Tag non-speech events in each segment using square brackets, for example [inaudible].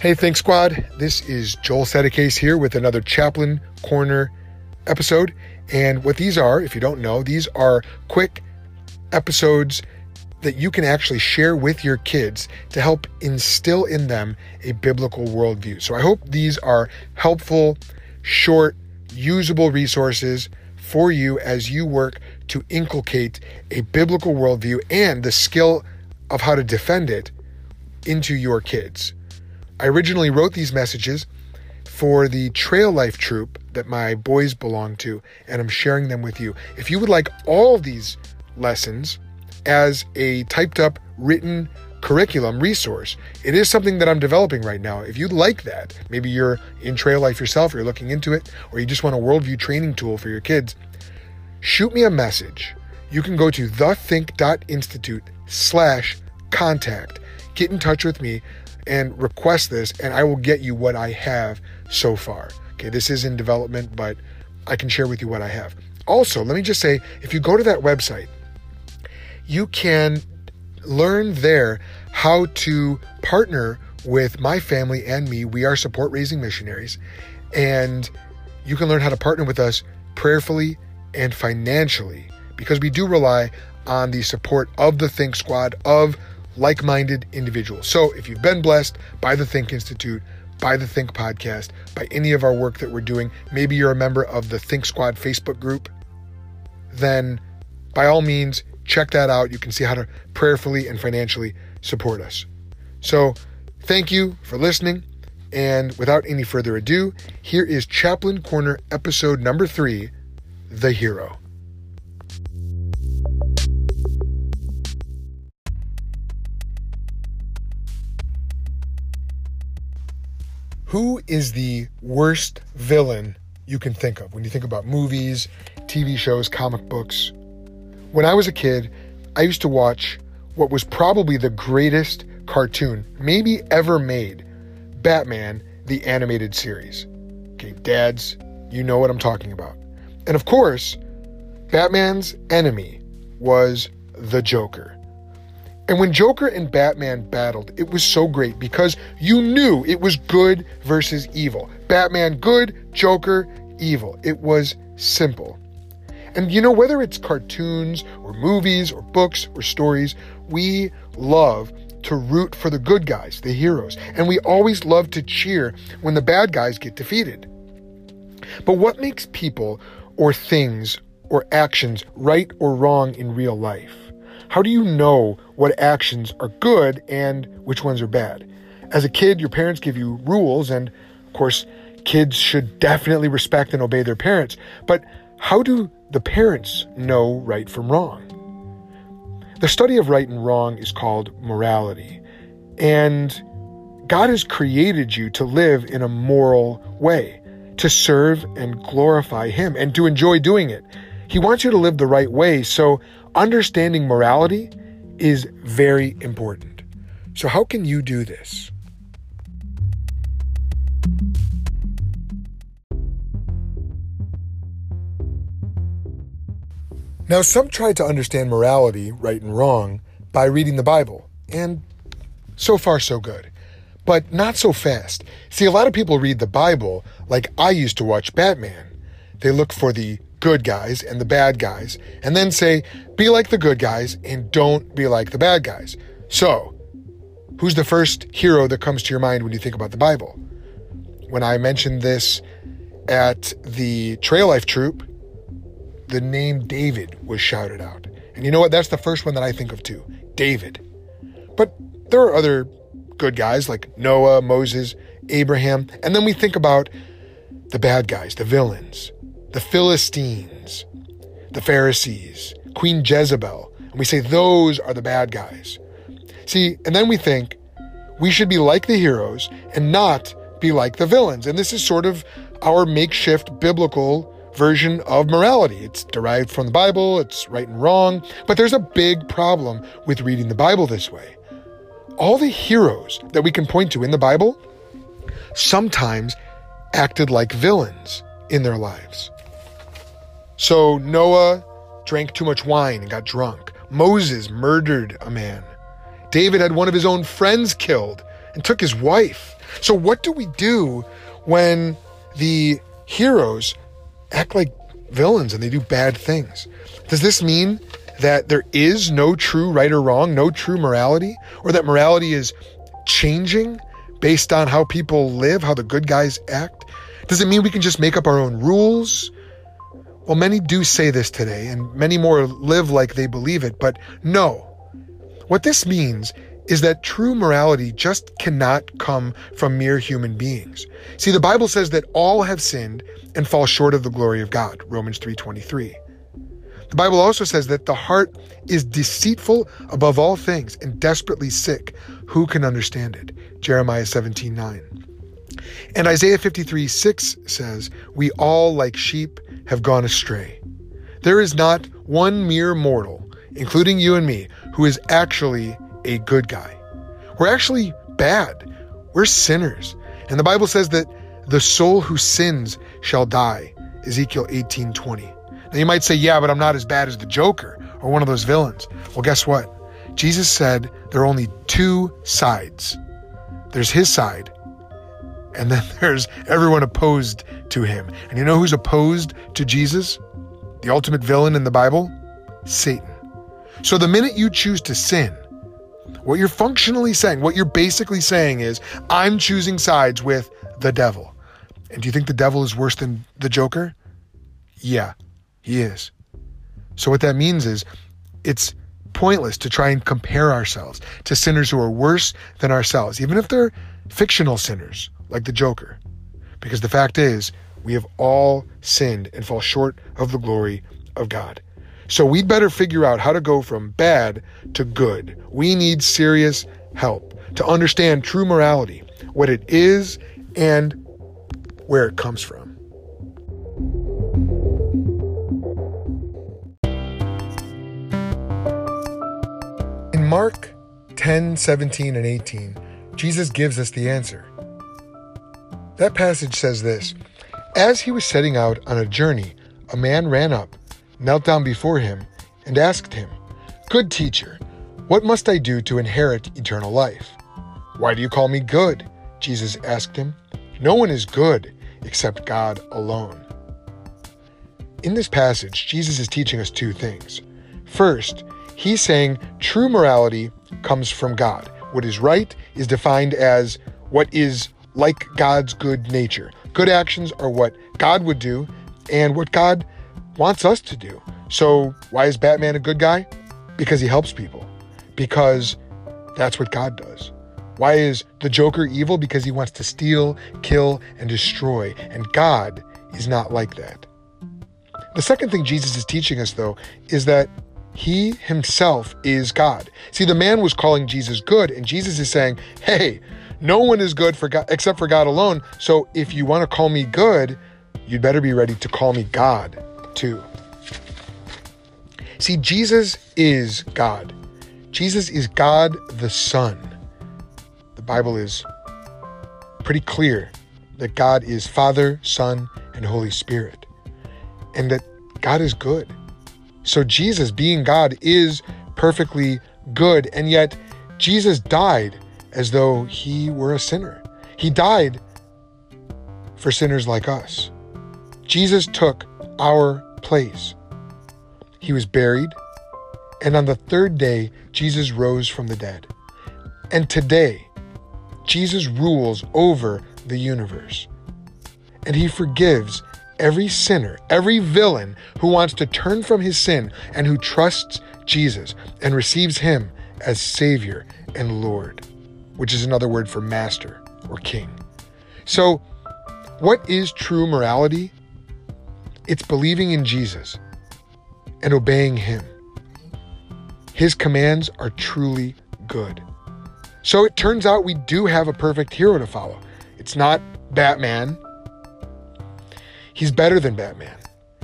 Hey, Think Squad. This is Joel Settecase here with another Chaplain Corner episode. And what these are, if you don't know, these are quick episodes that you can actually share with your kids to help instill in them a biblical worldview. So I hope these are helpful, short, usable resources for you as you work to inculcate a biblical worldview and the skill of how to defend it into your kids. I originally wrote these messages for the Trail Life troop that my boys belong to, and I'm sharing them with you. If you would like all these lessons as a typed up, written curriculum resource, it is something that I'm developing right now. If you'd like that, maybe you're in Trail Life yourself, you're looking into it, or you just want a worldview training tool for your kids, shoot me a message. You can go to thethink.institute slash contact. Get in touch with me and request this, and I will get you what I have so far. Okay, this is in development, but I can share with you what I have. Also, let me just say if you go to that website, you can learn there how to partner with my family and me. We are support raising missionaries, and you can learn how to partner with us prayerfully and financially because we do rely on the support of the Think Squad, of like minded individuals. So if you've been blessed by the Think Institute, by the Think Podcast, by any of our work that we're doing, maybe you're a member of the Think Squad Facebook group, then by all means, check that out. You can see how to prayerfully and financially support us. So thank you for listening. And without any further ado, here is Chaplain Corner episode number three The Hero. Who is the worst villain you can think of when you think about movies, TV shows, comic books? When I was a kid, I used to watch what was probably the greatest cartoon maybe ever made Batman, the animated series. Okay, dads, you know what I'm talking about. And of course, Batman's enemy was the Joker. And when Joker and Batman battled, it was so great because you knew it was good versus evil. Batman good, Joker evil. It was simple. And you know, whether it's cartoons or movies or books or stories, we love to root for the good guys, the heroes. And we always love to cheer when the bad guys get defeated. But what makes people or things or actions right or wrong in real life? How do you know what actions are good and which ones are bad? As a kid, your parents give you rules, and of course, kids should definitely respect and obey their parents. But how do the parents know right from wrong? The study of right and wrong is called morality. And God has created you to live in a moral way, to serve and glorify Him, and to enjoy doing it. He wants you to live the right way. So understanding morality is very important. So, how can you do this? Now, some try to understand morality, right and wrong, by reading the Bible, and so far, so good. But not so fast. See, a lot of people read the Bible like I used to watch Batman. They look for the good guys and the bad guys, and then say, be like the good guys and don't be like the bad guys. So, who's the first hero that comes to your mind when you think about the Bible? When I mentioned this at the Trail Life Troop, the name David was shouted out. And you know what? That's the first one that I think of too David. But there are other good guys like Noah, Moses, Abraham. And then we think about the bad guys, the villains the Philistines, the Pharisees, Queen Jezebel, and we say those are the bad guys. See, and then we think we should be like the heroes and not be like the villains. And this is sort of our makeshift biblical version of morality. It's derived from the Bible, it's right and wrong, but there's a big problem with reading the Bible this way. All the heroes that we can point to in the Bible sometimes acted like villains in their lives. So Noah drank too much wine and got drunk. Moses murdered a man. David had one of his own friends killed, and took his wife. So, what do we do when the heroes act like villains and they do bad things? Does this mean that there is no true right or wrong, no true morality, or that morality is changing based on how people live, how the good guys act? Does it mean we can just make up our own rules? Well, many do say this today, and many more live like they believe it, but no. What this means is that true morality just cannot come from mere human beings. See, the Bible says that all have sinned and fall short of the glory of God, Romans 3:23. The Bible also says that the heart is deceitful above all things and desperately sick. Who can understand it? Jeremiah 17:9. And Isaiah 53 6 says, We all, like sheep, have gone astray. There is not one mere mortal, including you and me, who is actually a good guy. We're actually bad. We're sinners. And the Bible says that the soul who sins shall die. Ezekiel 18 20. Now you might say, yeah, but I'm not as bad as the Joker or one of those villains. Well, guess what? Jesus said there are only two sides there's his side, and then [laughs] there's everyone opposed to him. And you know who's opposed to Jesus? The ultimate villain in the Bible? Satan. So the minute you choose to sin, what you're functionally saying, what you're basically saying is, I'm choosing sides with the devil. And do you think the devil is worse than the Joker? Yeah, he is. So, what that means is it's pointless to try and compare ourselves to sinners who are worse than ourselves, even if they're fictional sinners like the Joker. Because the fact is, we have all sinned and fall short of the glory of God. So we'd better figure out how to go from bad to good. We need serious help to understand true morality, what it is, and where it comes from. In Mark 10, 17, and 18, Jesus gives us the answer. That passage says this As he was setting out on a journey, a man ran up, knelt down before him, and asked him, Good teacher, what must I do to inherit eternal life? Why do you call me good? Jesus asked him. No one is good except God alone. In this passage, Jesus is teaching us two things. First, He's saying true morality comes from God. What is right is defined as what is like God's good nature. Good actions are what God would do and what God wants us to do. So, why is Batman a good guy? Because he helps people. Because that's what God does. Why is the Joker evil? Because he wants to steal, kill, and destroy. And God is not like that. The second thing Jesus is teaching us, though, is that he himself is God. See, the man was calling Jesus good, and Jesus is saying, Hey, no one is good for God except for God alone. So if you want to call me good, you'd better be ready to call me God too. See, Jesus is God. Jesus is God the Son. The Bible is pretty clear that God is Father, Son, and Holy Spirit, and that God is good. So Jesus, being God, is perfectly good. And yet, Jesus died as though he were a sinner. He died for sinners like us. Jesus took our place. He was buried, and on the third day, Jesus rose from the dead. And today, Jesus rules over the universe. And he forgives every sinner, every villain who wants to turn from his sin and who trusts Jesus and receives him as Savior and Lord, which is another word for master or king. So, what is true morality? It's believing in Jesus and obeying him. His commands are truly good. So it turns out we do have a perfect hero to follow. It's not Batman, He's better than Batman.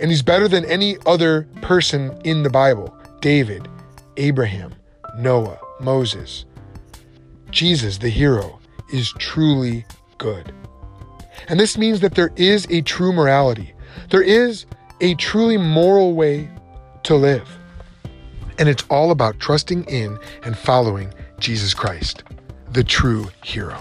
And he's better than any other person in the Bible David, Abraham, Noah, Moses. Jesus, the hero, is truly good. And this means that there is a true morality. There is a truly moral way to live. And it's all about trusting in and following Jesus Christ. the true hero.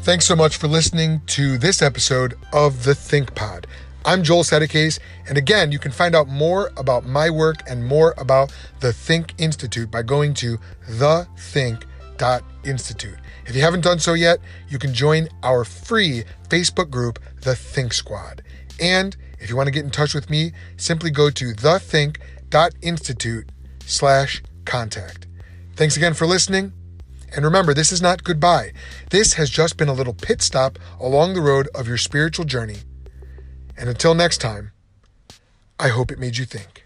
Thanks so much for listening to this episode of the Think Pod. I'm Joel Settecase, and again, you can find out more about my work and more about the Think Institute by going to thethink.institute. If you haven't done so yet, you can join our free Facebook group, The Think Squad. And if you want to get in touch with me, simply go to thethink.institute slash contact. Thanks again for listening. And remember, this is not goodbye. This has just been a little pit stop along the road of your spiritual journey. And until next time, I hope it made you think.